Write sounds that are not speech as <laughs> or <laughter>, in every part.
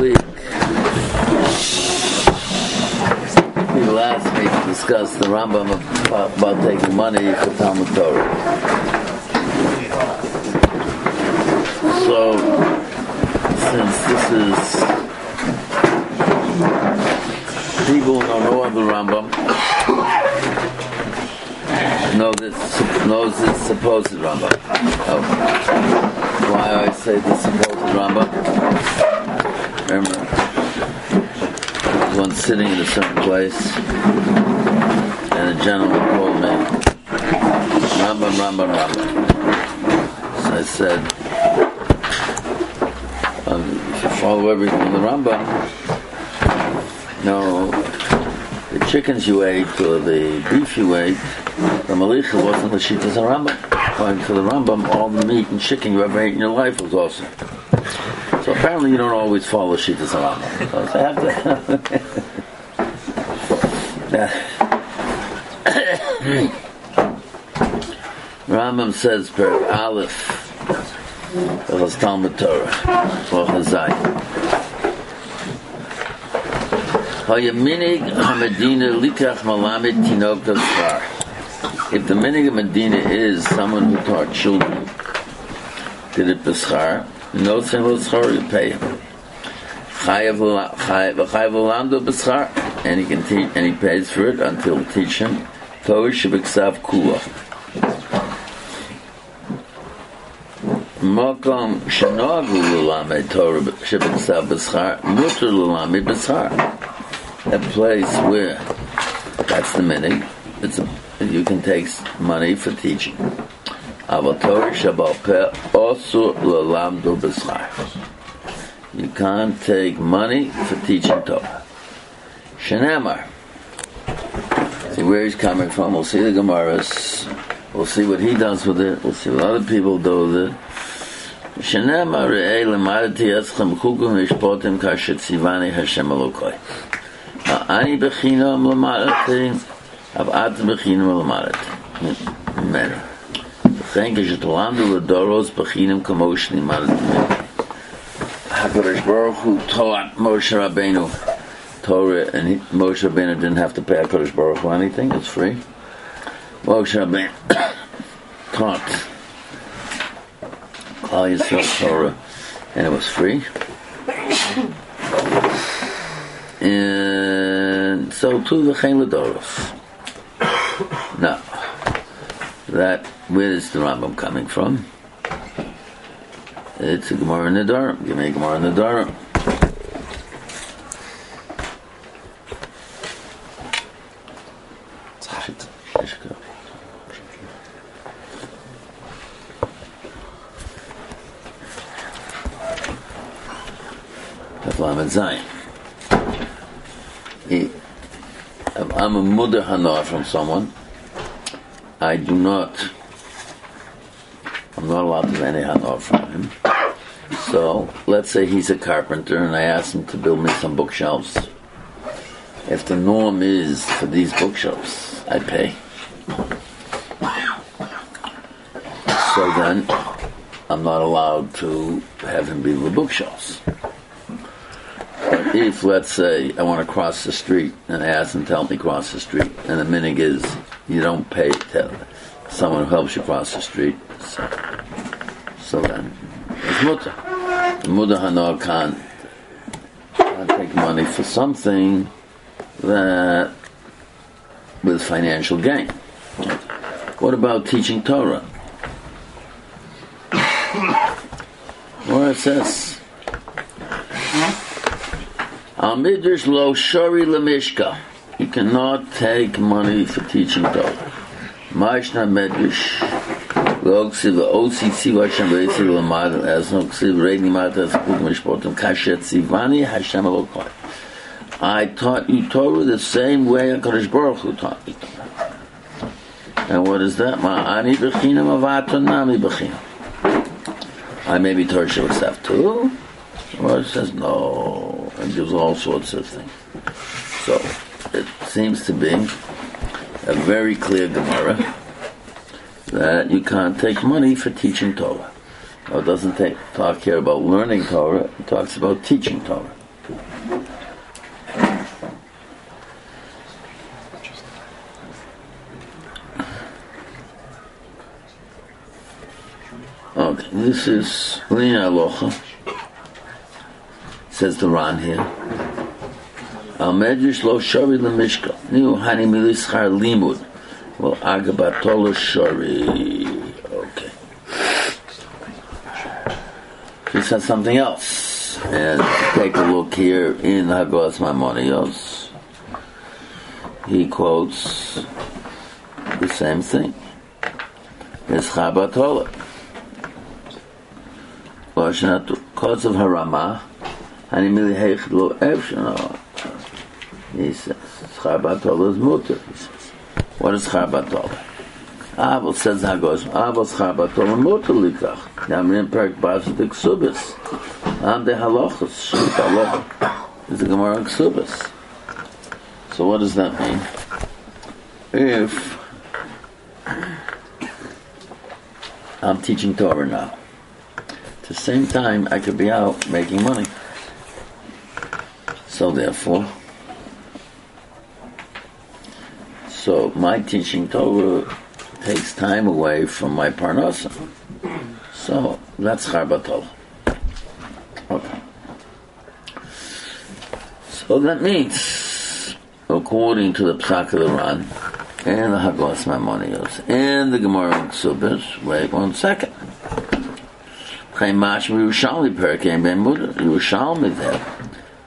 week, people asked me to discuss the Rambam about, about taking money for Talmud Torah. So, since this is people who know of the Rambam know this knows this supposed Rambam. Oh. Why I say the supposed Rambam? Remember, one sitting in a certain place, and a gentleman called me, Rambam, Rambam, Rambam. So I said, um, if you follow everything in the Rambam, no, the chickens you ate or the beef you ate, the malicha wasn't the Shitas Rambam. According to the Rambam, all the meat and chicken you ever ate in your life was awesome. Apparently you don't always follow Shitas <coughs> Rambam. I says per Aleph of Talmud Torah, or Chazai. Hayaminig Hamadina Likach Malamed Tinok B'schar. If the minig of Medina is someone who taught children, did it b'schar, no single schar you pay him. And he can teach, and he pays for it until teach him. Torah shebeksav kula. Makom shenogu l'lamed Torah shebeksav b'schar, mutter l'lamed b'schar a place where that's the meaning. It's a, you can take money for teaching. You can't take money for teaching Torah. Shenamar. See where he's coming from. We'll see the Gemaras. We'll see what he does with it. We'll see what other people do with it. Shenamar re'ei lemadati eschem chukum mishpotim kashet sivani Hashem Elokoi. אני בחינם למדתי, אבל את בחינם למדתי. saying Kishatulamdu Ladoros Bachinim Kamoshni Malatmim. HaKadosh Baruch Hu taught Moshe Rabbeinu Torah, and he, Moshe Rabbeinu didn't have to pay HaKadosh Baruch Hu anything, it's free. Moshe Rabbeinu <coughs> taught all his Torah, and it was free. And so too the Chen Ladoros. <coughs> Now, that where is the Rambam coming from? It's a Gemara in the Nedarim. Give me a Gemara in the Nedarim. Zayin. I'm a mother hana from someone. I do not. Not allowed to have any hana from him. So let's say he's a carpenter, and I ask him to build me some bookshelves. If the norm is for these bookshelves, I pay. So then, I'm not allowed to have him build the bookshelves if, let's say, I want to cross the street and I ask him to help me cross the street, and the minig is you don't pay to someone who helps you cross the street, so, so then it's. The mutter hanor can't, can't take money for something that with financial gain. What about teaching Torah? Or it says Al midrash lo shari lemishka. You cannot take money for teaching Torah. Ma'ishna medrash mishpotim kashet sivani Hashem elokai. I taught you Torah the same way HaKadosh Baruch Hu taught me Torah. And what is that? Ma'ani. I may be Torah Shabbat too. Well, it says no, and gives all sorts of things. So it seems to be a very clear Gemara that you can't take money for teaching Torah. Or it doesn't take, talk here about learning Torah, it talks about teaching Torah. Okay, this is Lina Aloha, says the Ran here. Al lo lemishka, hani limud. Well, agabatolo shari. Okay. He says something else. And take a look here in Hagos Maimonios. He quotes the same thing. It's Chabatola. Cause of Harama, אני מליהך לא אפשר. He says, Chabatola is mutter. He says, what is Chabatola? Abel says Hagos, Abel's Chabatola mutter likach. Namrin perk basik subis. Am de halachas, shit halacha. Is the Gemara Ksubis. So what does that mean? If I'm teaching Torah now, at the same time I could be out making money. So therefore, so my teaching Torah takes time away from my parnasa. So that's charbatol. Okay. So that means, according to the Psak of the Ran, and the Hagos Maimonios, and the Gemara in Ksubis, wait one second. Chaymash Yerushalmi Perkei Ben Muda, Yerushalmi there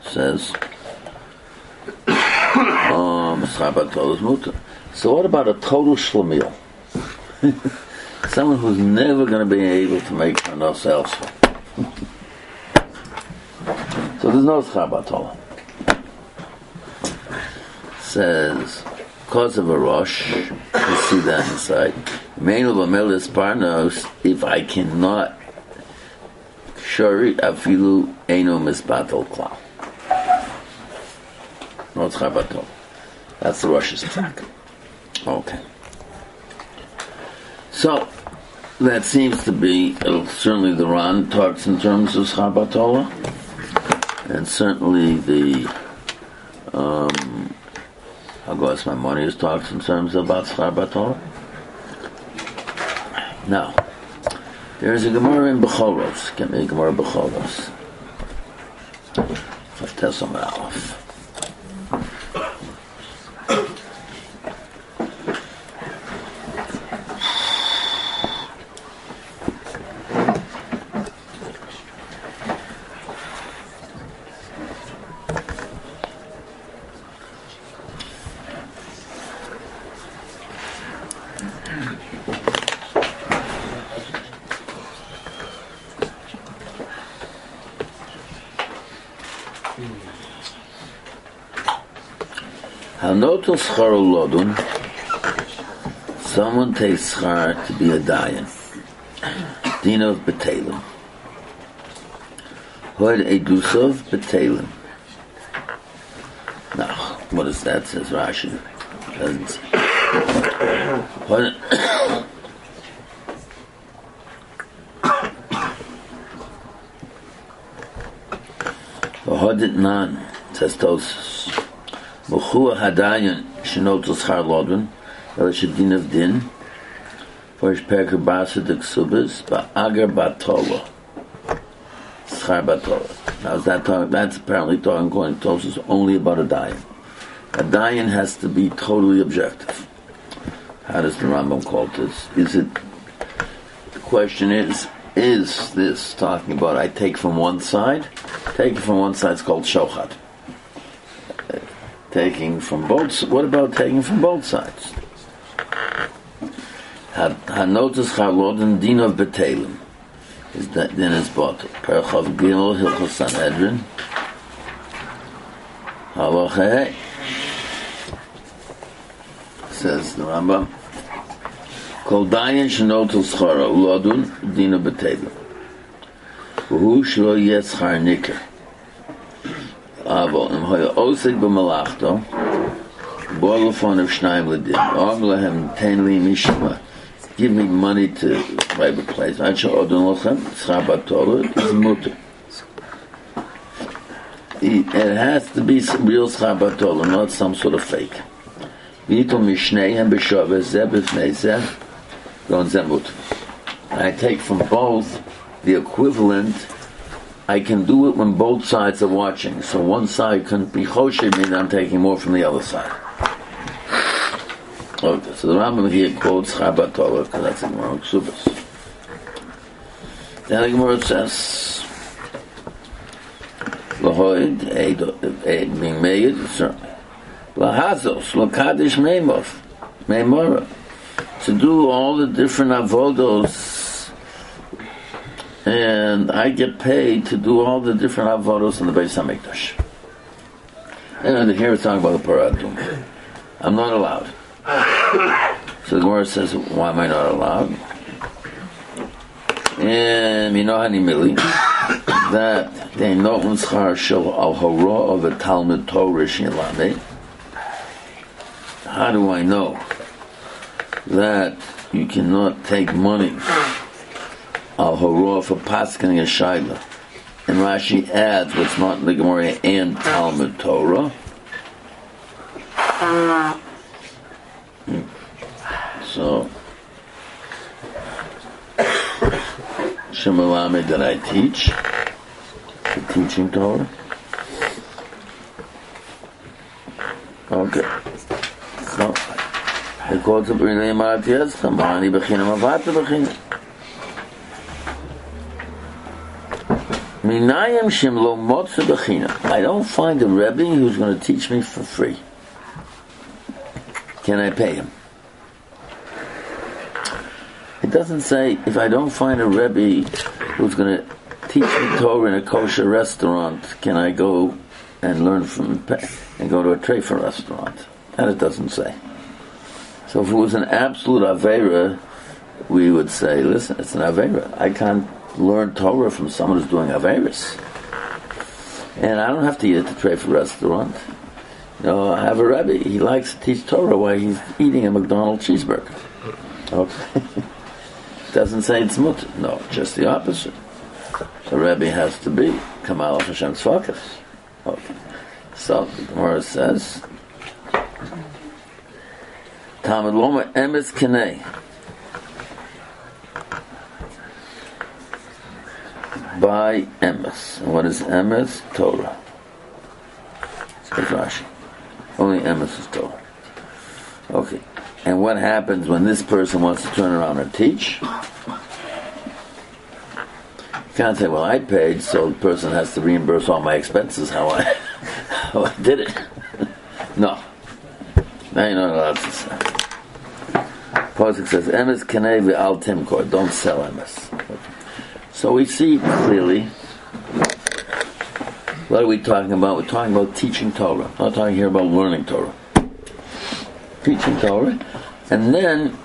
says, <coughs> um, Schabat Muta. So what about a total shlemiel? <laughs> Someone who's never going to be able to make enough elsewhere. so there's no Schabat Says, cause of a rush, you see that inside. Menu Lamelis Parnos, if I cannot Shari Afilu Eno Misbatal Klau. No Chabato. That's the Rosh's track. Okay. So, that seems to be, uh, certainly the Ran talks in terms of Chabatola, and certainly the um, Hagos Maimonides talks in terms of Chabatola. Now, there is a Gemara in Bechoros. Get me a Gemara Bechoros. Fatesam Aleph. Hanotel schar lodun. Someone takes schar to be a dayan. Dino of Betalim. Hoid Edusov Betalim. Now, what is that? Says Rashi. Doesn't say. Hoid <coughs> Hodit nan, says Tosus. Muchua hadayan shenotel schar lodun, el shedin of din, for his peker basa de ksubas, ba'agar batola. Schar batola. Now is that talking, that's apparently talking according to Tosus only about a dayan. A dayan has to be totally objective. How does the Rambam call this? Is it, the question is, is this talking about I take from one side? Taking from one side is called shochat. Taking from both. What about taking from both sides? Hanotas chalodin din of betelim is that then is bought. Perchav gimel hilchos Sanhedrin. Halacha says the Rambam. Kol dayan shenotel schara lodun dina betelim. והוא שלא יהיה שכר ניכר. אבל אם היה עוסק במלאכתו, בוא לפניו שניים לדין, אומר להם, תן לי משמע, give me money to buy a place, עד שעודן לכם, שכר בתורה, is mutter. It has to be real שכר בתורה, not some sort of fake. וניתו משניהם בשווה זה בפני זה, גאון זה mutter. I take from both the equivalent, I can do it when both sides are watching. So one side can be choshev, meaning I'm taking more from the other side. Okay, so the Rambam here quotes Chabat Torah, because that's in Gemara Ksubas. Then the Gemara says, Lahoid, being made, certainly. Lahazos, Lakadish Meimov, Meimora. To do all the different avodos, and I get paid to do all the different avodos in the Beis Hamikdash. And here it's talking about the Paradum. I'm not allowed. So the Gemara says, why am I not allowed? And you know Mili that they know unschar shel al hora of a Talmud Torah shilame. How do I know that you cannot take money al hora for pasking a shaila? And Rashi adds what's not in the Gemara and Talmud Torah. So, Shemalame that I teach, the teaching Torah. Okay. So, it calls to B'nei Marat Yetzcha, Ma'ani B'chinam B'chinam. I don't find a Rebbe who's going to teach me for free. Can I pay him? It doesn't say if I don't find a Rebbe who's going to teach me Torah in a kosher restaurant, can I go and learn from and go to a trefa restaurant? That it doesn't say. So if it was an absolute avera, we would say, listen, it's an avera. I can't learn Torah from someone who's doing averas. And I don't have to eat at the trefa restaurant. You know, I have a Rebbe. He likes to teach Torah while he's eating a McDonald's cheeseburger. Okay. <laughs> doesn't say it's mutter. No, just the opposite. So Rebbe has to be Kamal of Hashem's focus. Okay. So the Gemara says, Talmud Loma Emes Kenei. By Emes. What is Emes? Torah. Rashi. Only Emes is Torah. Okay. And what happens when this person wants to turn around and teach? You can't say, well, I paid, so the person has to reimburse all my expenses how I, <laughs> how I did it. <laughs> no. Now you're not allowed to say. Pasuk says, Emes kanei al timkor, don't sell emes. So we see clearly, what are we talking about? We're talking about teaching Torah. Not talking here about learning Torah teaching Torah. And then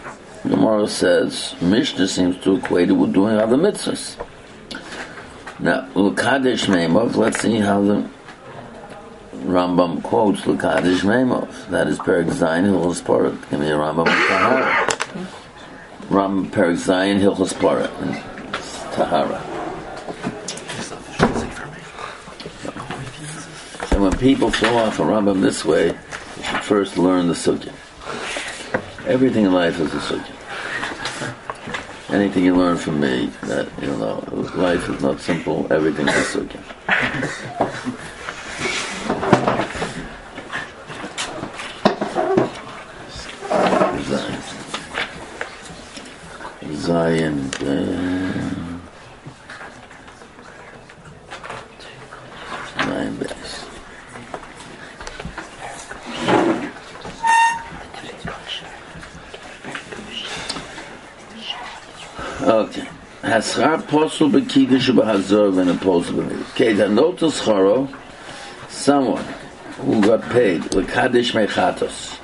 Gemara says Mishnah seems to equate it with doing other mitzvahs. Now, Lukadish Memov, let's see how the Rambam quotes Lukadish Memov. That is Perik Zayin Hilchos Parat. Give me a Rambam. Rambam Perik Zayin Hilchos. Tahara. So when people throw off a Rambam this way, you should first learn the subject. Everything in life is a subject. Anything you learn from me, that you know, life is not simple. Everything is a subject. Zion. Zion. Nine base. Okay. Haschar posel bekidish b'hazor and a posel b'midah. Okay, the notus charo, someone who got paid lekadish mechatos.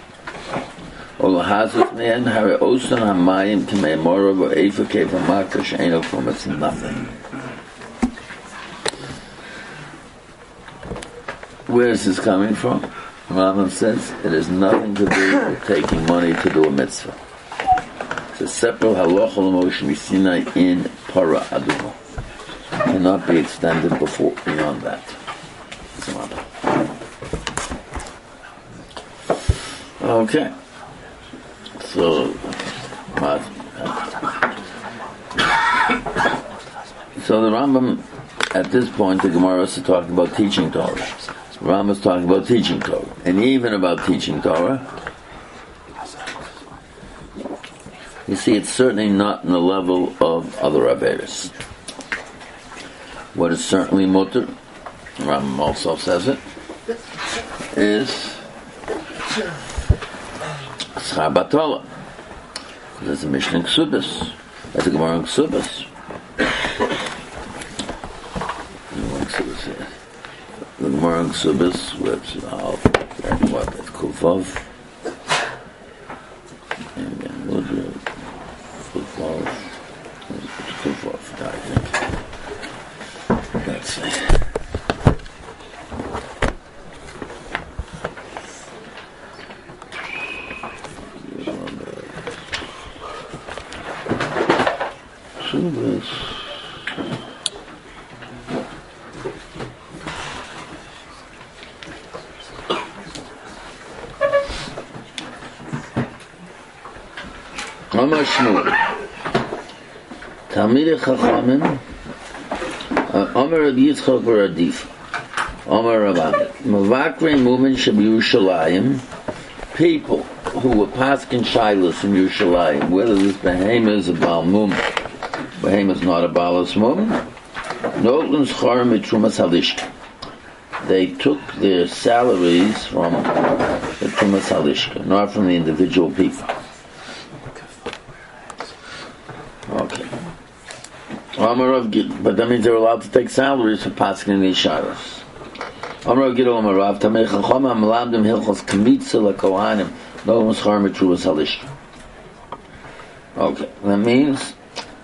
Or lahazot me'en hare osan hamayim k'mei mora v'eifa kefa makta she'eno kum, it's nothing. Where is this coming from? Rambam says it has nothing to do with taking money to do a mitzvah. The separate halacha l'moshe misinai in para aduma cannot be extended before beyond that. Okay, so so the Rambam, at this point, the Gemara is talking about teaching Torah. Rambam is talking about teaching Torah, and even about teaching Torah. You see, it's certainly not in the level of other Averis. What is certainly mutter, Rambam also says it, is Schar Batola. There's a Mishnah in Ksubis. There's a Gemara in Ksubis. The Gemara in Ksubis, which I'll, what, it's Kufov. 11. מה משמעות? תלמידי חכמים Omer Rabbi Yitzchok Baradif. Omer Rabbi. Mavakre Mumin Shem Yerushalayim. People who were Paskin Shilas from Yerushalayim, whether this behemoth is a Baal Mumin. Behemoth is not a Baalas Mumin. Notlands Chorim etrumas Halishka. They took their salaries from the trumas Halishka, not from the individual people. Amarav Gid, but that means they're allowed to take salaries for passing in these shilas. Amarav Gid Tamei Amalamdim Hilchos No. Okay, that means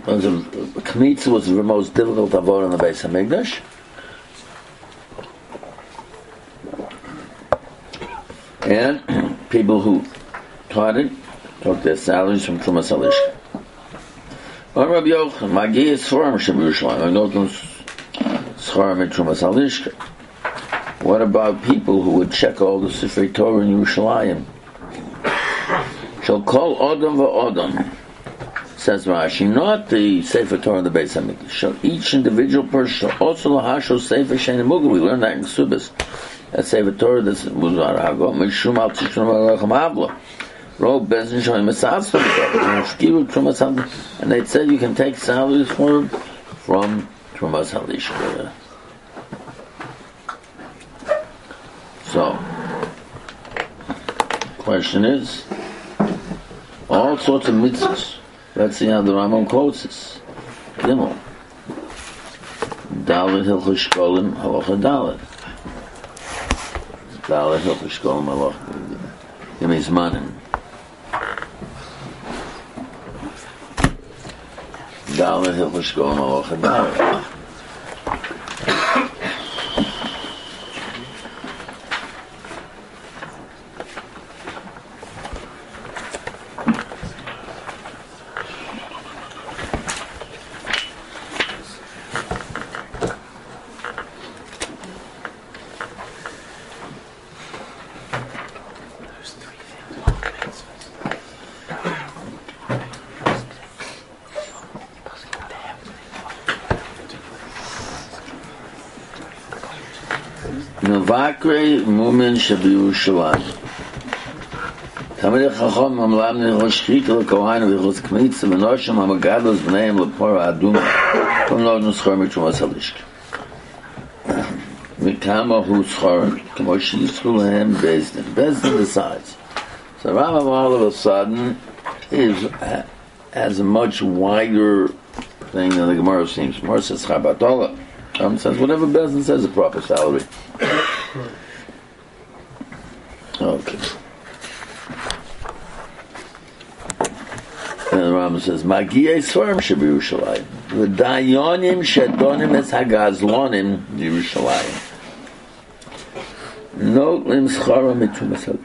Kamitza was the most difficult avoid in the base of Migdash. And people who taught it took their salaries from Trumas Halish. Rabbi Yochanan, Magi is Sforim Shem Yerushalayim. I know Halishka. What about people who would check all the Sifrei Torah in Yerushalayim? Shall call Adam for Adam. Says Rashi, not the Sefer Torah in the Beis Hamikdash. Shall each individual person shall also lahasho Sefer Shein Mugel. We learned that in Subis. That Sefer Torah that was Arago. Mishum al Tishum Alechem Avla. And they said you can take salaries from from Trumas Halish. So, question is, all sorts of mitzvahs. Let's see how the Rambam quotes this. Gimel. Dalit Hilchus Shkolim Halacha Dalit. Dalit Hilchus Shkolim Halacha. It means manin. Dalit Hilchus Shkolim Halacha Sakre Mumin Shabiushalayim. Kmitz LePora Kom Nuschor Mikama Hu Lehem Bezdin Bezdin decides So Rambam all of a sudden is as a much wider thing than the Gemara seems. Gemara says Chabatola. Rambam says whatever Bezdin says a proper salary. Okay. And the Rambam says, Magiyei Svarim Shebirushalayim. The Dayonim Shedonim Es Hagazlonim Yerushalayim. Note Lim Schara Mitrumas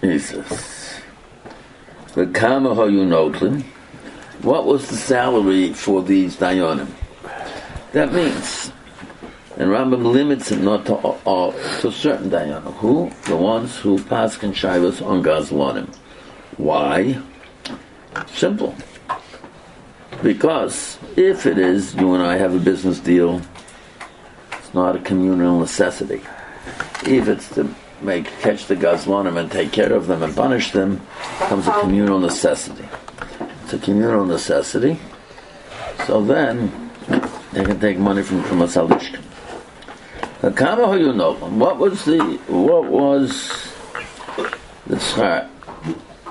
He says, the Kama Hoyu Notlim. What was the salary for these Dayonim? That means, and Rambam limits it not to uh, to certain Dayanim. Who? The ones who pass and shivas on Gazlonim. Why? Simple. Because if it is, you and I have a business deal, it's not a communal necessity. If it's to make catch the gazlanim and take care of them and punish them, comes a communal necessity. A communal necessity. So then they can take money from from a salishkin. Kama you know what was the what was the schar?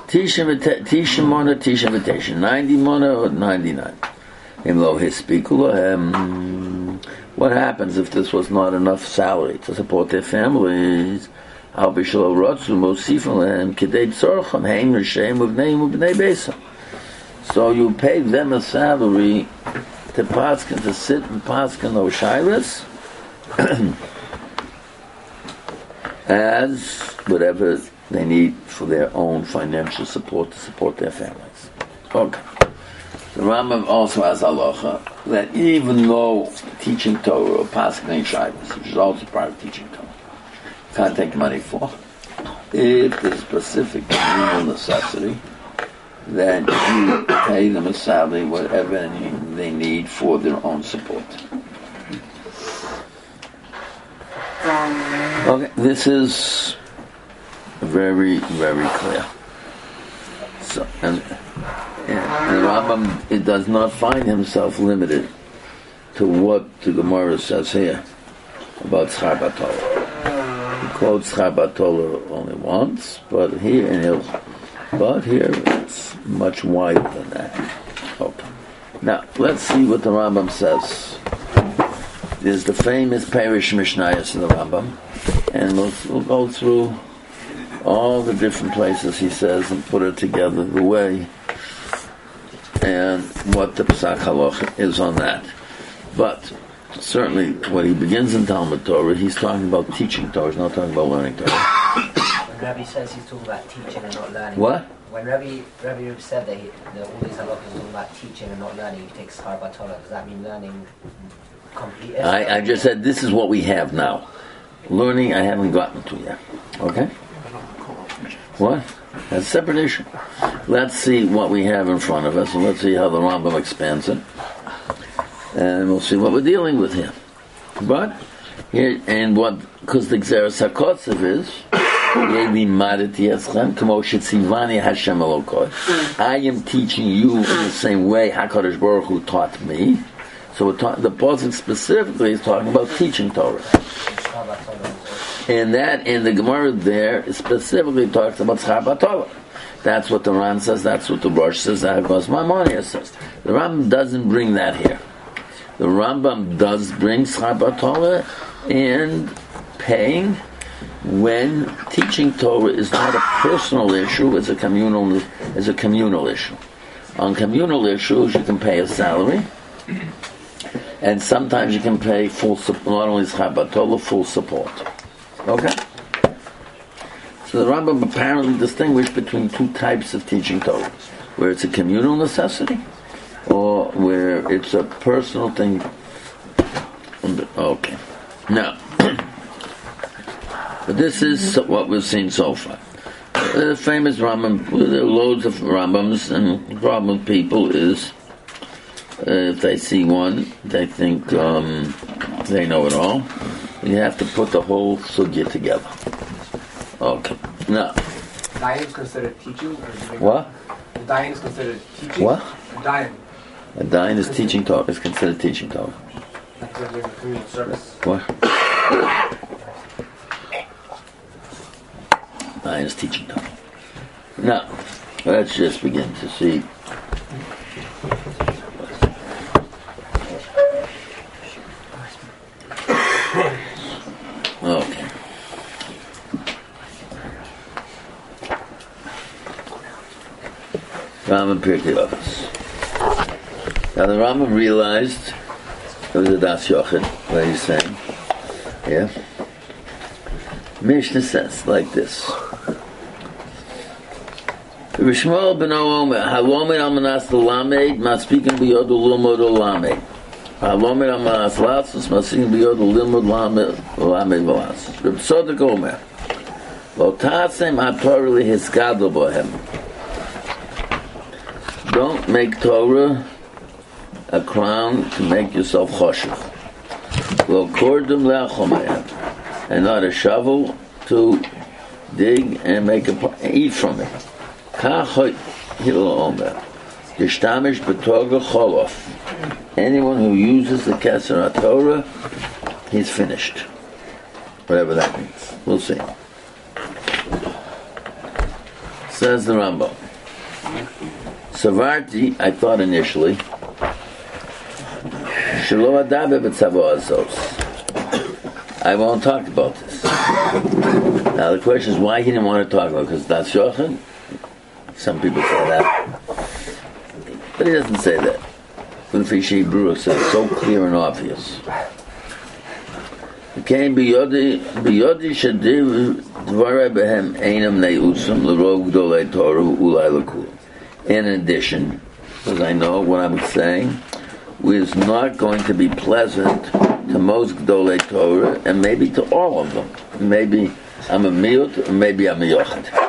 Tisha mona tisha invitation ninety mona or ninety nine. In lo What happens if this was not enough salary to support their families? Besam. So you pay them a salary to paskin to sit and paskin those <clears throat> as whatever they need for their own financial support to support their families. Okay. The Rambam also has halacha that even though teaching Torah or paskin shilas, which is also part of teaching Torah, can't take money for, if there's specific legal necessity, then you pay them a salary, whatever they need for their own support. Okay, this is very, very clear. So, and, and, Rambam it does not find himself limited to what the Gemara says here about Schar He quotes Schar only once, but here but here it's much wider than that. Okay. Now, let's see what the Rambam says. There's the famous Parish Mishnayos in the Rambam, and we'll, we'll go through all the different places he says and put it together the way and what the Pesach Halach is on that. But certainly, when he begins in Talmud Torah, he's talking about teaching Torah, he's not talking about learning Torah. When <coughs> Rabbi says he's talking about teaching and not learning. What? When Rabbi Rabbi said that, he, that all these halachas are talking about teaching and not learning, he takes schar batola. Does that mean learning completely? I, I just said this is what we have now. Learning, I haven't gotten to yet. Okay. What? That's a separate issue. Let's see what we have in front of us, and let's see how the Rambam expands it, and we'll see what we're dealing with here. But here, and what because the Xeris Hakotzev is Mm. I am teaching you in the mm. same way HaKadosh Baruch Hu taught me. So ta- the Pasuk specifically is talking about teaching Torah. And that in the Gemara there specifically talks about Schar Torah. That's what the Ran says, that's what the Rosh says, that goes Maimonides says. The Rambam doesn't bring that here. The Rambam does bring Schar Torah and paying when teaching Torah is not a personal issue, it's a communal, it's a communal issue. On communal issues, you can pay a salary, and sometimes you can pay full support, not only Torah, full support. Okay? So the Rambam apparently distinguished between two types of teaching Torah, where it's a communal necessity, or where it's a personal thing. Okay. Now, <clears throat> but this is what we've seen so far. The famous Rambam, there are loads of Rambams, and the problem with people is uh, if they see one, they think um, they know it all. You have to put the whole sugya together. Okay. Now. Dying is considered teaching? what? Dying is considered teaching? What? Dying. A dying is teaching talk. Is considered teaching talk. What? Lions teaching them. Now, let's just begin to see. Okay. Rambam Pirkei Avos. Now the Rambam realized it was a Das Yochid, what he's saying. Yeah. Mishnah says like this. Rishmael ben Omer, halomed al manas lamed, biyod ulumod lamed. Halomed al manas lasus, maspikin biyod ulumod lamed, Tzodek Omer, bohem. don't make Torah a crown to make yourself choshev. Lo kordum le'achomayim. And not a shovel to dig and make a eat from it. Kach hilo omer. Geshtamish betoga cholof. Anyone who uses the Keser Torah, he's finished. Whatever that means. We'll see. Says the Rambam. Savarti, I thought initially. I won't talk about this. Now the question is why he didn't want to talk about it, because that's Yochanan? Some people say that. But he doesn't say that. Unfishi Brewer says, so clear and obvious. Came biyodi shadiv behem einam ne'usam toru ulai l'kul. In addition, as I know what I'm saying, is not going to be pleasant to most gdolei Torah and maybe to all of them. Maybe I'm a miut, maybe I'm a yochid.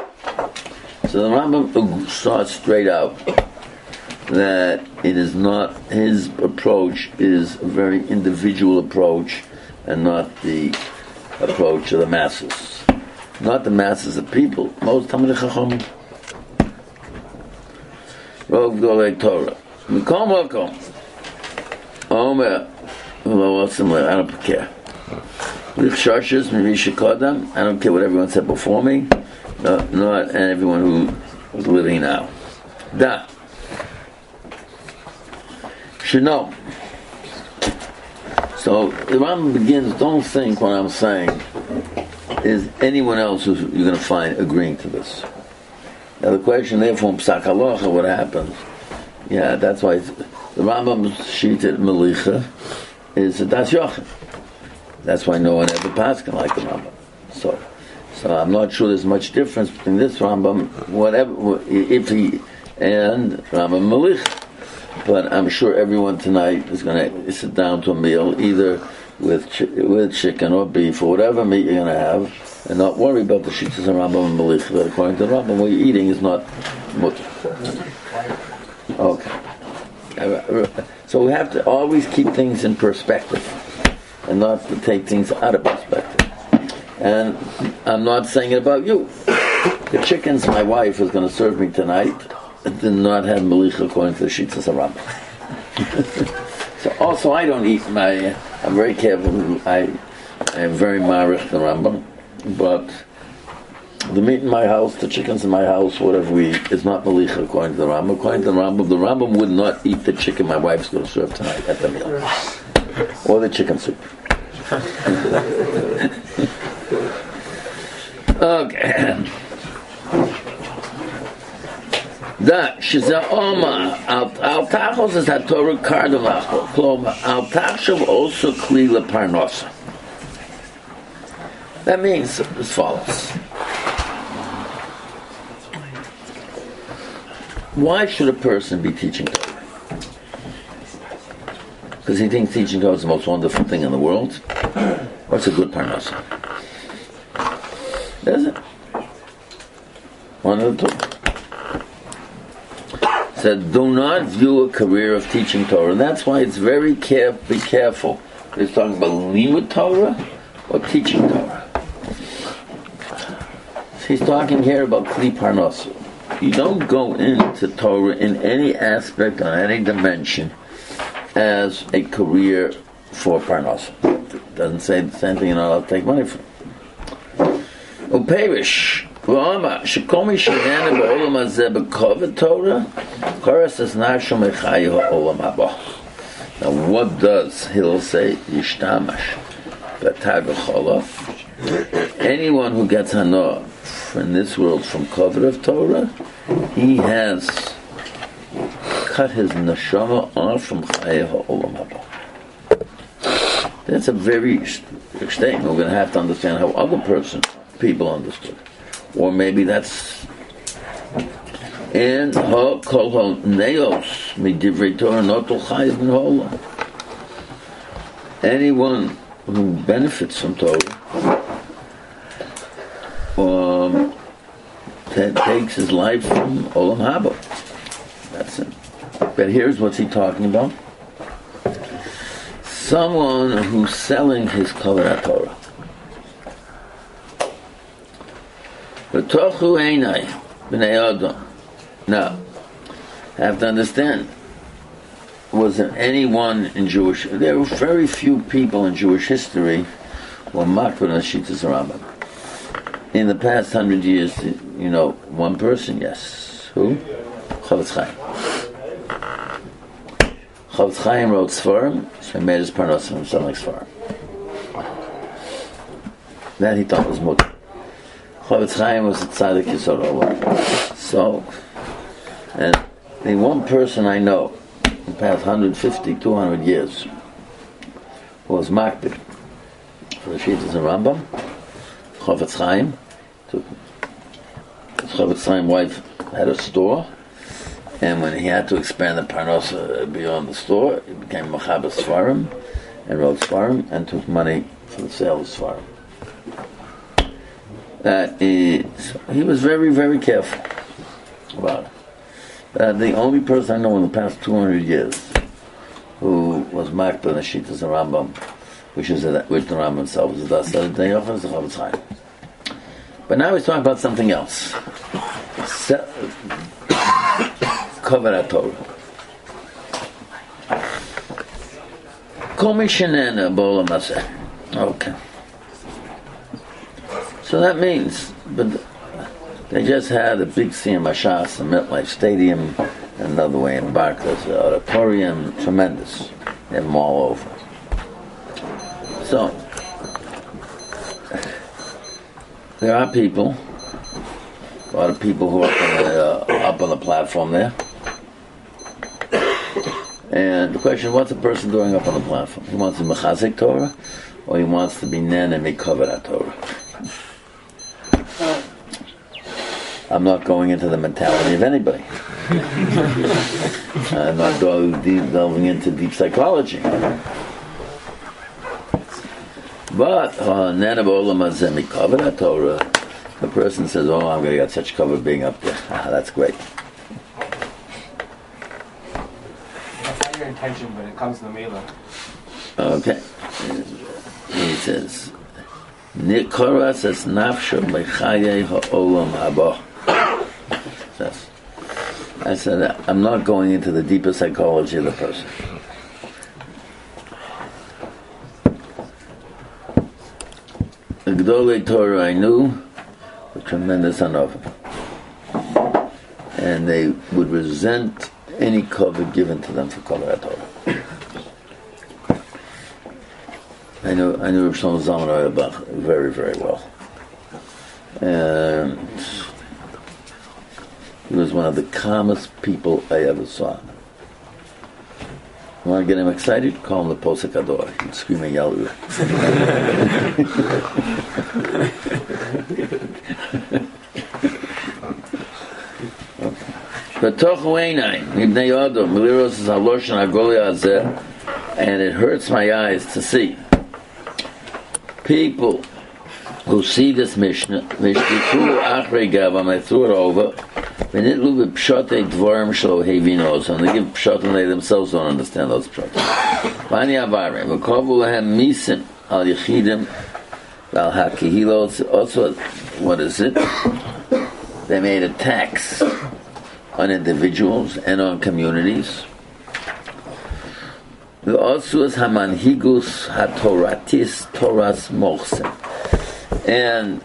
So the Rambam starts straight out that it is not his approach is a very individual approach and not the approach of the masses. Not the masses of people. Most Talmud Chacham. Rov Gdolei Torah. Mikom Makom. Omer. I don't care. Lich Shashas, Mirisha. I don't care what everyone said before me. Not, not everyone who is living now. Da. Should know. So the Rambam begins, don't think what I'm saying is anyone else who's you're going to find agreeing to this. Now the question therefore, Psak Halacha, what happens? Yeah, that's why the Rambam's sheet at Melicha is a Das Yochim. That's why no one ever passed like the Rambam. So, so I'm not sure there's much difference between this Rambam, whatever, if he, and Rambam Melicha but I'm sure everyone tonight is going to sit down to a meal either with chi- with chicken or beef or whatever meat you're going to have, and not worry about the shitas and Rambam and Malich. But according to the Rambam, what you're eating is not mutter. Okay. So we have to always keep things in perspective, and not to take things out of perspective. And I'm not saying it about you. The chickens my wife is going to serve me tonight did not have malicha according to the Shitas Rambam. <laughs> so also I don't eat my. I'm very careful. I I am very marich the Rambam, but the meat in my house, the chickens in my house, whatever we eat, is not malicha according to the Rambam. According to the Rambam, the Rambam would not eat the chicken my wife's going to serve tonight at the meal, or the chicken soup. <laughs> Okay. The That Shizaoma Al Tachos is Hatorah Kardalach. Kloma Al Tachshav also Kli Leparnosa. That means as follows. Why should a person be teaching Torah? Because he thinks teaching Torah is the most wonderful thing in the world. What's a good parnasa? One of the two said, do not view a career of teaching Torah. And that's why it's very care, be careful. He's talking about limud Torah or teaching Torah. He's talking here about kli parnasu. You don't go into Torah in any aspect or any dimension as a career for parnasu. It doesn't say the same thing not allowed to take money from. Uperish. Now, what does Hill say? Yishtamash. Anyone who gets Hana in this world from cover of Torah, he has cut his neshama off from Chayah Olam Haba. That's a very extreme. We're going to have to understand how other person, people understood or maybe that's and ha kol ha neos midivrei Torah notul chayiv hola. Anyone who benefits from Torah um, that takes his life from olam haba. That's it. But here's what's he talking about. Someone who's selling his Torah. V'tochu einai b'nei Adam. Now, I have to understand, was there anyone in Jewish, there were very few people in Jewish history who were makbid on Shitas Rambam. In the past hundred years, you know, one person, yes. Who? Chofetz Chaim. Chofetz Chaim wrote Sfarim, so he made his parnas from selling Sfarim. That he thought was mutter. Chofetz Chaim was a tzaddik Yisod So, and the one person I know in the past 150, 200 years was makbid for the Shitas and Rambam, Chofetz Chaim, took Chofetz Chaim's wife had a store, and when he had to expand the parnosa uh, beyond the store, he became Machaber Svarim and wrote Svarim and took money for the sale. That is, he was very, very careful about it. Uh, the only person I know in the past 200 years who was marked by the Shitas and Rambam, which is a, which the Rambam himself is the Day of the Chofetz Chaim. But now he's talking about something else. Se- <coughs> Kavod Torah. Kol b'olam hazeh. Okay. So that means, but they just had a big Siyum HaShas, the MetLife Stadium, another way in Barclays, the auditorium, tremendous. Have them all over. So, there are people, a lot of people who are up on the, uh, up on the platform there. And the question, what's a person doing up on the platform? He wants to mechazik Torah, or he wants to be nen and Torah. I'm not going into the mentality of anybody. <laughs> I'm not going deep, delving into deep psychology. But uh, Nenab Torah, the person says, "Oh, I'm going to get such cover being up there. <laughs> Ah, that's great." That's not your intention, but it comes to the mailer. Okay. He says, "Nikoras es nafsho mechaye ha'olam haba." I said, I'm not going into the deeper psychology of the person. The Gdolei Torah I knew were tremendous enough. And they would resent any cover given to them for Kavod Torah. I know I knew Rav Shlomo Zalman Auerbach very, very well. And he was one of the calmest people I ever saw. Want to get him excited? Call him the Posek HaDor. He'd scream and yell and it hurts my eyes to see people who see this Mishnah, they threw it over, v'nitlu b'pshatei dvorim shlo hevinos, and they give pshat and they themselves don't understand those pshat. V'ani v'kovu lehem misim al yichidim, v'al hakehilos, also, what is it? They made a tax on individuals and on communities. The also is Hamanhigus Hatoratis Toras Mochsen. And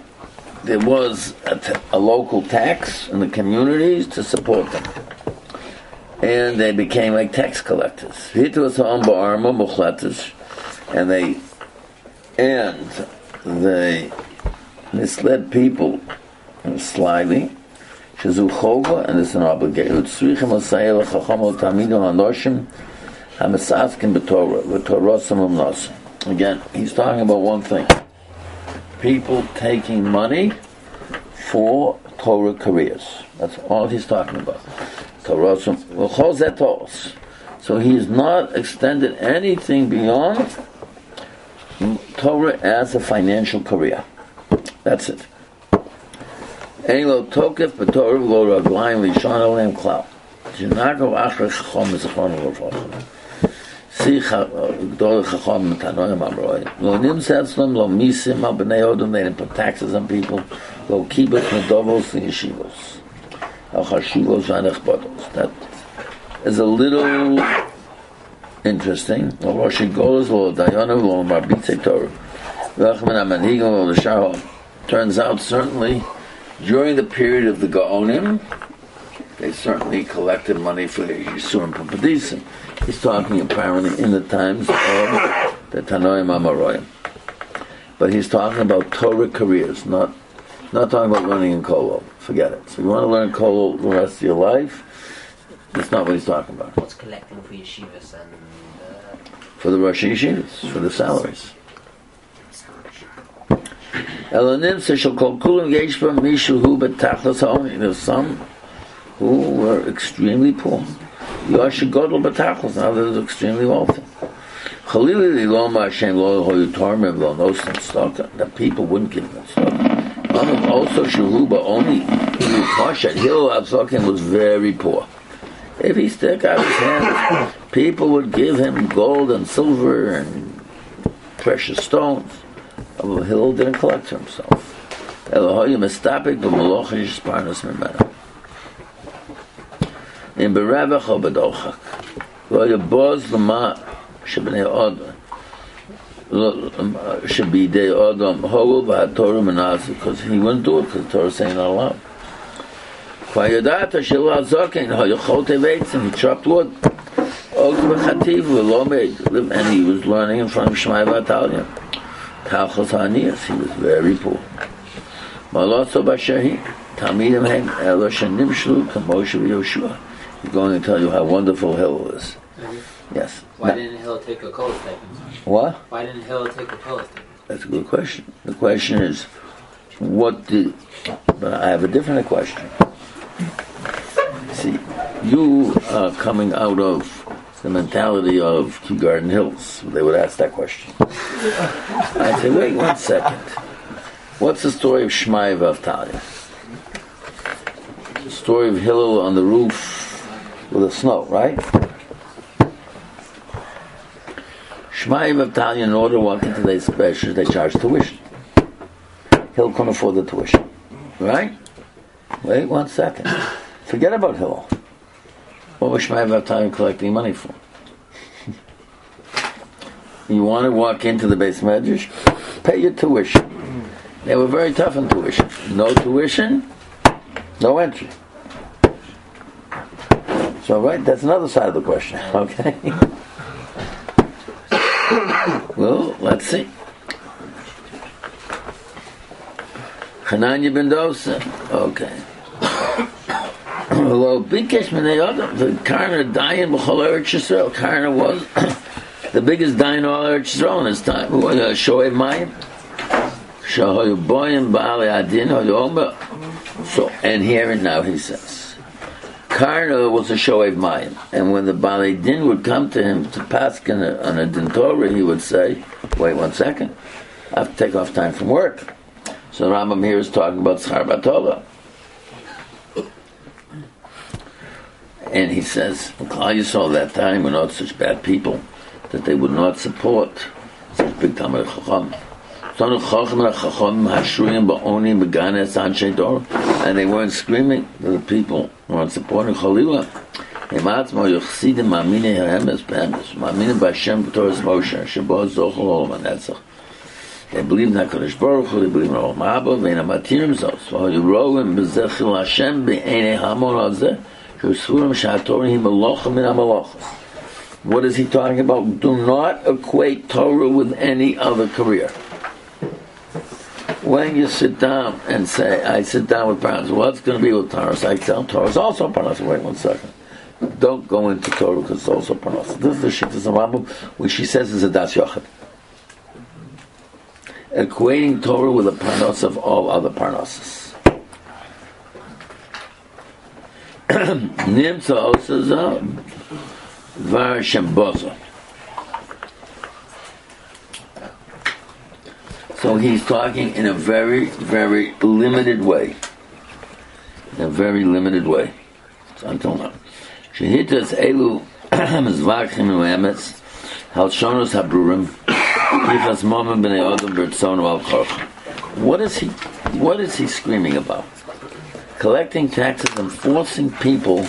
there was a, t- a local tax in the communities to support them. And they became like tax collectors. Hitus Arma Mochlatis. And they and they misled people slyly שזו חובה, and it's an obligation. צריכים לסייע לחכם ולתלמידו הנושים המסעסקים בתורה, ותורוסם ומנוסם. Again, he's talking about one thing. People taking money for Torah careers. That's all he's talking about. So he has not extended anything beyond Torah as a financial career. That's it. Ein lo tokef b'torah Sicha, Gdor uh, Chachom, Tanoim Amroi. Lo nimsetzlum, lo misim, al b'nei odom, they didn't put taxes on people. Lo kibet medovos the yeshivos. Al chashivos v'anechbodos. That is a little interesting. Lo roshi golos, lo dayonim, lo marbitze Torah. V'achman amanhigim, lo l'shahom. Turns out, certainly, during the period of the Gaonim, they certainly collected money for Yisurim Pupadisim. He's talking apparently in the times of the Tanoim Amaroyim. But he's talking about Torah careers, not not talking about learning in Kolo. Forget it. So you want to learn Kolo the rest of your life, that's not what he's talking about. What's collecting for yeshivas and uh, For the Rosh Yeshivas, for the salaries. Elonim shall call kulam yeshba mishu hu betachlas ha'omi. There's some who were extremely poor. Yosh godel betachlas, and others extremely wealthy. The people wouldn't give them stoka. Amim um, also shuhuba only Hillel Absakim was very poor. If he stuck out his hand, people would give him gold and silver and precious stones. Hillel didn't collect for himself. in berav chob dorch vo ye boz ma shbnei od lo shbi de odom hogo va tor menas cuz he went to the tor saying all up va ye dat shlo azok in ha ye khote veits in chop lot og ve khativ ve lo med and he was learning from shmai va talia ta khosani he was very poor. ma lot so ba shahi תמיד הם אלו שנים שלו כמו שביושע. Going to tell you how wonderful Hillel is. Mm-hmm. Yes. Why Now- didn't Hill take a kollel stipend? what? Why didn't Hill take a kollel stipend? That's a good question. The question is, what did? But I have a different question. See, you are coming out of the mentality of Kew Garden Hills. They would ask that question. <laughs> I say, wait one second. What's the story of Shmai Vavtalia? The story of Hillel on the roof with the snow, right? Shmai Vavtalia, in order to walk into their special, they charge tuition. Hill couldn't afford the tuition. Right? Wait one second. Forget about Hill. What was Shmai Vavtalia collecting money for? <laughs> you want to walk into the beis medrash? Pay your tuition. They were very tough on tuition. No tuition, no entry. So, right, that's another side of the question, <laughs> okay? well, let's see. Hananya ben. Okay. Well, Bikesh Minei Adam, the Karna Dayan B'chol Eretz. Karna was <coughs> the biggest Dayan all Eretz Yisrael in his time. Who was uh, Shoev Mayim. Shahoyu Boyim Ba'ali Adin Hoyu Omer. So, and here and now he says, Karna was a Shoev Mayim. And when the Ba'ali Din would come to him to pass on a, a Din Torah, he would say, wait one second, I have to take off time from work. So Rambam here is talking about Schar Batola. And he says, Klal Yisrael that time were not such bad people that they would not support such big Talmid Chacham. Tanu Chachom Dor, and they weren't screaming to the people who weren't supporting Chalila. Yochsidim Moshe Shebo Olam Hanetzach. They believe in HaKadosh Baruch Hu, they believe in Olam Haba, HaMatir So Yerolim B'Zechil Hashem Be'enei Hazeh, Shusurim Min What is he talking about? Do not equate Torah with any other career. When you sit down and say, I sit down with parents, what's going to be with Torah? I tell is also Parnas. Wait one second. Don't go into Torah because it's also Parnas. This is the Shittas of Rambam, which she says is a Das Yochad. Equating Torah with the Parnas of all other Parnasses. <clears throat> Nimtza also za Dvar Shem Bozo. So he's talking in a very, very limited way. In a very limited way. Until now. Shehitas elu <clears throat> u'emetz halshonos habrurim yichas momim b'nei odom. What is he? What is he screaming about? Collecting taxes and forcing people.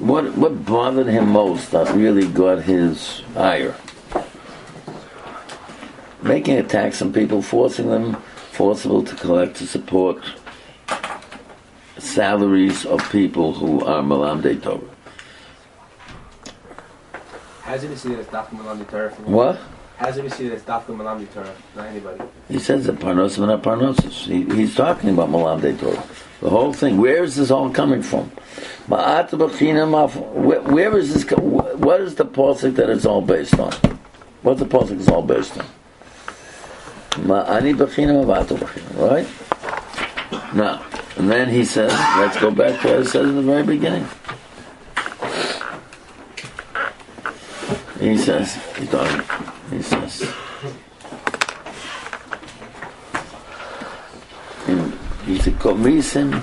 What what bothered him most that really got his ire? Making a tax on people, forcing them, forcible to collect to support salaries of people who are Malamde Torah. How does see that it's Dafka Malam Torah? from- What? How does he see that it's Dafka Malam Torah? Not anybody. He says that Parnosim and not Parnosis. He, he's talking about Malamde Torah. The whole thing. Where is this all coming from? Ma'at b'chinam af- Where, where is this? What is the posik that it's all based on? What's the posik is all based on? Ma'ani b'chinam avatu b'chinam. Right? Now, and then he says, let's go back to what it says in the very beginning. He says, he, talking, he says, he's uh, a komisim,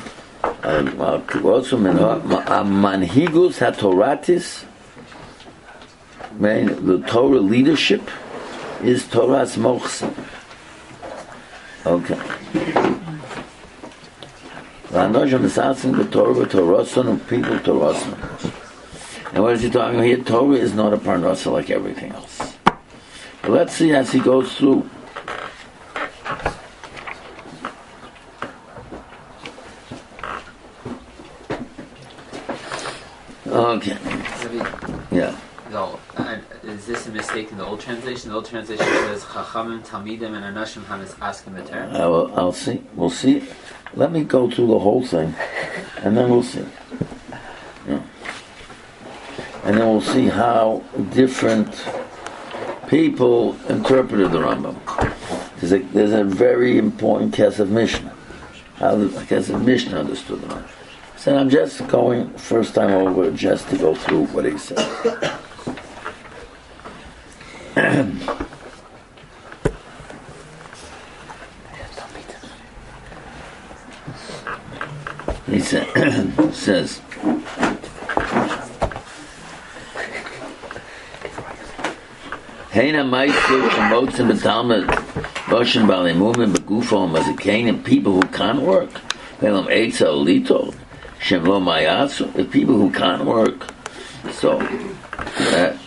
manhigus hatoratis, the Torah leadership is Torah's mochsim. Okay. V'anojam is asking the Torah Torahson and people to Torahson. And what is he talking about here? Torah is not a parnasa like everything else. But let's see as he goes through. Okay. Yeah. No, is this a mistake in the old translation? The old translation says Chachamim, Talmidim, and Anashim Hamas asking the I will, I'll see. We'll see. Let me go through the whole thing, and then we'll see. Yeah. And then we'll see how different people interpreted the Rambam. There's a, there's a very important Kesef Mishnah. How the Kesef Mishnah understood the Rambam. So I'm just going first time over just to go through what he said. He sa- says, Heina Meister Shemotzim B'Talmud Moshen Balimumim B'Gufo Mazikanim people who can't work. Velam Eitza Olito Shem Lo Mayatsu the people who can't work. So that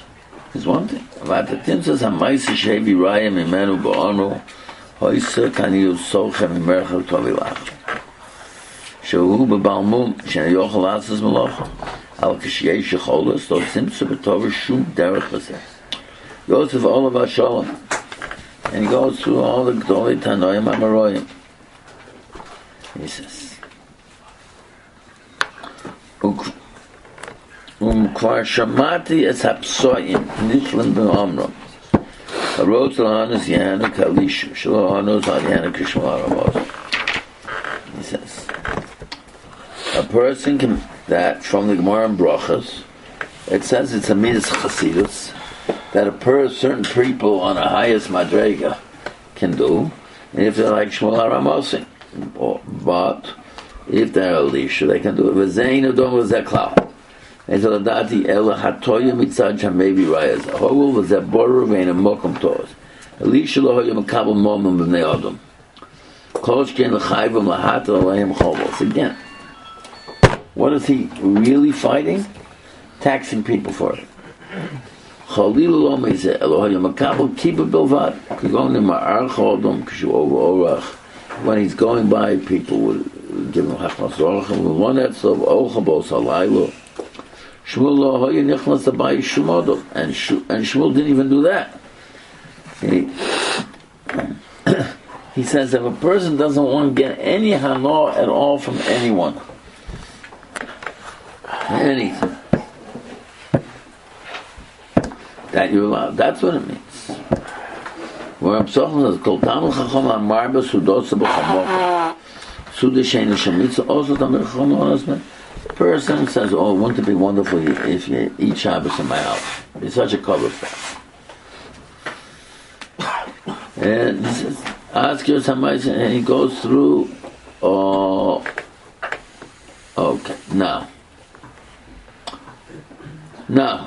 is one thing. Vatatim says Hamaisa Shevi Raya Mimenu Ba'onu Hoysa Kaniyu Socha Mimerchel Tovilach. שהוא בבעל מום, שאני יוכל לעשות מלאכה. אבל כשיש יכולת, לא תמצא בטובר שום דרך לזה. יוסף אולב השלום. And he goes through all the גדולי תנועים המרואים. He says. וכבר שמעתי את הפסועים, נכלם באומרם. הרוץ לאנוס יענו כאלישו, שלא אנוס על יענו כשמוע רמוז. Person can that from the Gemara in Brachas, it says it's a midas chasidus that a per certain people on the highest madrega can do, and if they're like Shmuel HaRamasi, but if they're Elisha, they can do it. V'zein adom v'zeklau. And so dati ela hatoya mitzad shamevi rayaz. Hogul v'zeboru v'ein mokum tos. Elisha lo hoya makabel momim b'nei. Kol shken l'chayvim lahat aleim chovos. Again, what is he really fighting? Taxing people for it. When he's going by, people would give him hachmas oh, halaylo. Shmuel. And Shu- and Shmuel didn't even do that. He, <clears throat> he says if a person doesn't want to get any hana at all from anyone, anything that you're allowed. That's what it means. Where I'm talking is called Tamil Chacham Amarba Sudosa B'Chamocha. Suda Sheina Shemitza also Tamil Chacham Onasman. Person says, "Oh, wouldn't it be wonderful if you eat Shabbos in my house? It's such a cover fest." And ask your somebody, and he goes through. Oh, okay. Now, Na.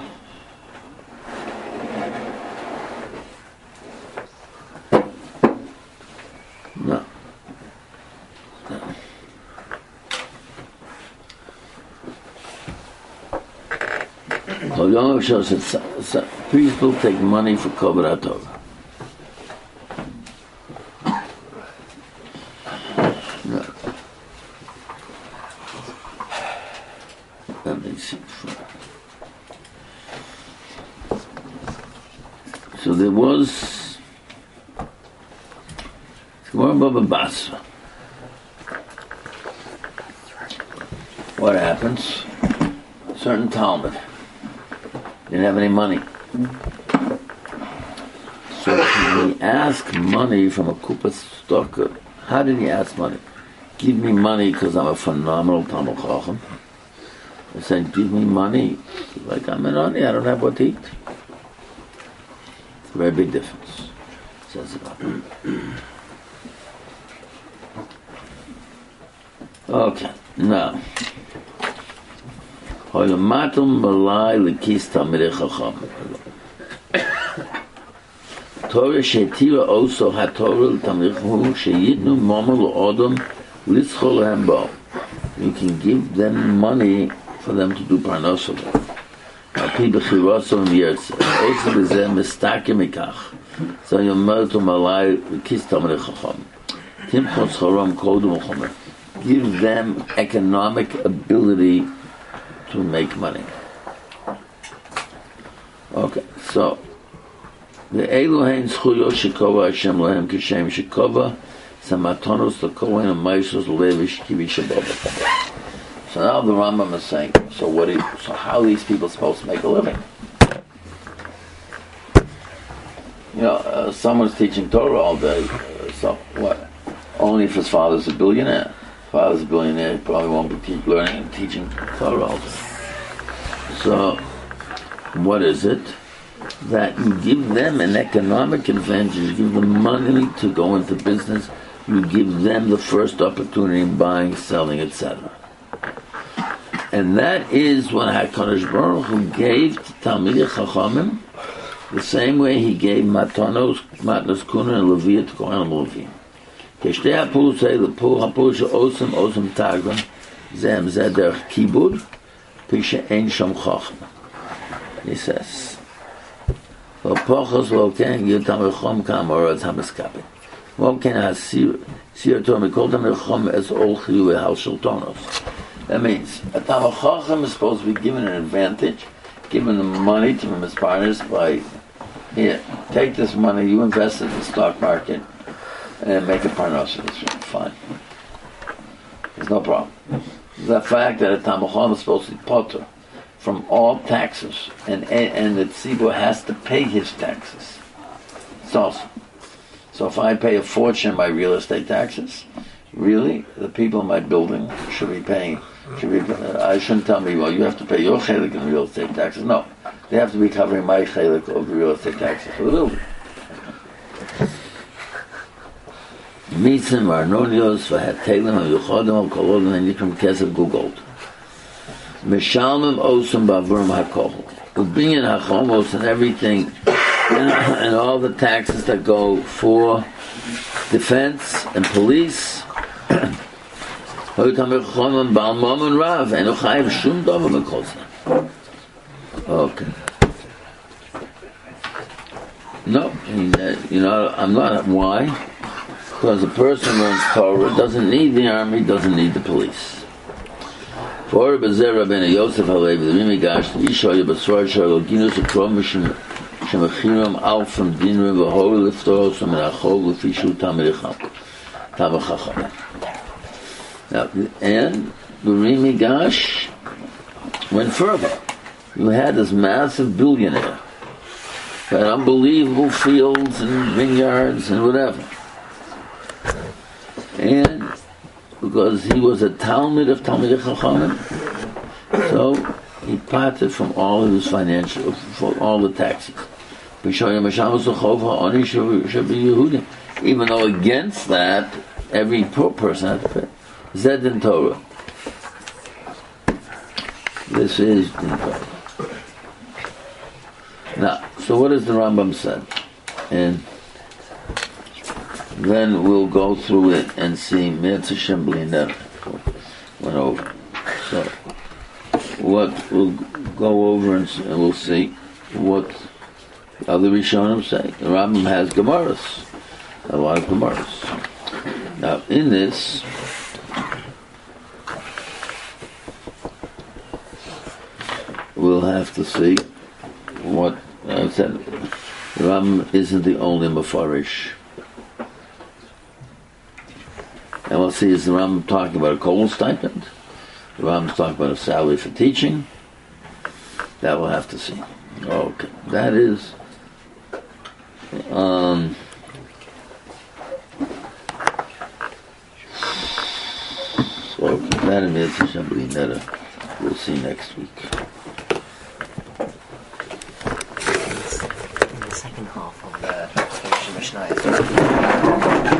Na. Kol yom shos et sa. People take money for kovrat over. Baba Basra. What happens? Certain Talmud didn't have any money. So he asked money from a Kupa Stocker. How did he ask money? Give me money because I'm a phenomenal Talmid Chacham. He said, give me money. Like I'm an onion, I don't have what to eat. It's a very big difference. Says about Okay, now. Hoyle matum balai le kista mere khakham. Tor shetiv o so hatar le tamir khum sheyid no mamal o adam lis khol ba. You can give them money for them to do panosol. Api be khivasom yes. bezeh be ze mistake me. So yomal tum malai le kista mere khakham. Tim khotsolam kodum chomer. Give them economic ability to make money. Okay, so the Elohein Zchuyo Shekova Hashem Lehem Kishem Shekova Samatonos and Maisos Levish Kivi Shabbat. So now the Rambam is saying, so what? Is, so how are these people supposed to make a living? You know, uh, someone's teaching Torah all day. Uh, so what? Only if his father's a billionaire. Father's a billionaire, probably won't be learning and teaching Torah. So, what is it? That you give them an economic advantage, you give them money to go into business, you give them the first opportunity in buying, selling, etc. And that is what HaKadosh Baruch Hu gave to Talmidei Chachamim, the same way he gave Matanos, Matnas Kuna and Leviah to Kohen כשתי הפולוס האלה, פול, הפול של אוסם, אוסם טאגון, זה עם זה דרך כיבוד, כפי שאין שם חוכמה. ניסס. ופוחס וולקן גיל את המלחום כאמור את המסקפת. וולקן הסיר, סיר אותו מכל את המלחום אז אול חיובי of שלטונוס. That means, a Tama Chochem is supposed to be given an advantage, given the money to the as partners by, here, take this money, you invest in the stock market, and make a parnasa. It's fine. There's no problem. The fact that a Tamachon is supposed to be potter from all taxes, and and the tzibur has to pay his taxes. It's awesome. So if I pay a fortune my real estate taxes, really, the people in my building should be paying. Should be. Uh, I shouldn't tell me, well, you have to pay your chelik in real estate taxes. No, they have to be covering my chelik of the real estate taxes the building. Mitzim v'arnonios v'hatelim kolodim and v'nikrim kesef gugold. Meshalmim osum b'avurim ha'kol. Ubinyan ha'chomos and everything <coughs> and all the taxes that go for defense and police. okay. No, uh, you know, I'm not. Why? Because a person learns Torah doesn't need the army, doesn't need the police. For ben Yosef the Ri Migash, the Alfam, and Achol. Now, and the went further. You had this massive billionaire had unbelievable fields and vineyards and whatever. And because he was a Talmud of Talmud Chachamim, so he parted from all of his financial, from all the taxes. Even though against that, every poor person had to pay. Zed in Torah. This is in Torah. Now, so what does the Rambam say? And then we'll go through it and see Mirza Shemblina went over. So what we'll go over and, and we'll see what other Rishonim say. The Rambam has Gemaras, a lot of Gemaras. Now in this, we'll have to see what I said. The Rambam isn't the only Mefarish. And we'll see, is the Rambam talking about a kollel stipend? The Rambam's talking about a salary for teaching? That we'll have to see. Okay, that is. Um, so that we'll see next week. in the second half of the Mishnah, Mishnah is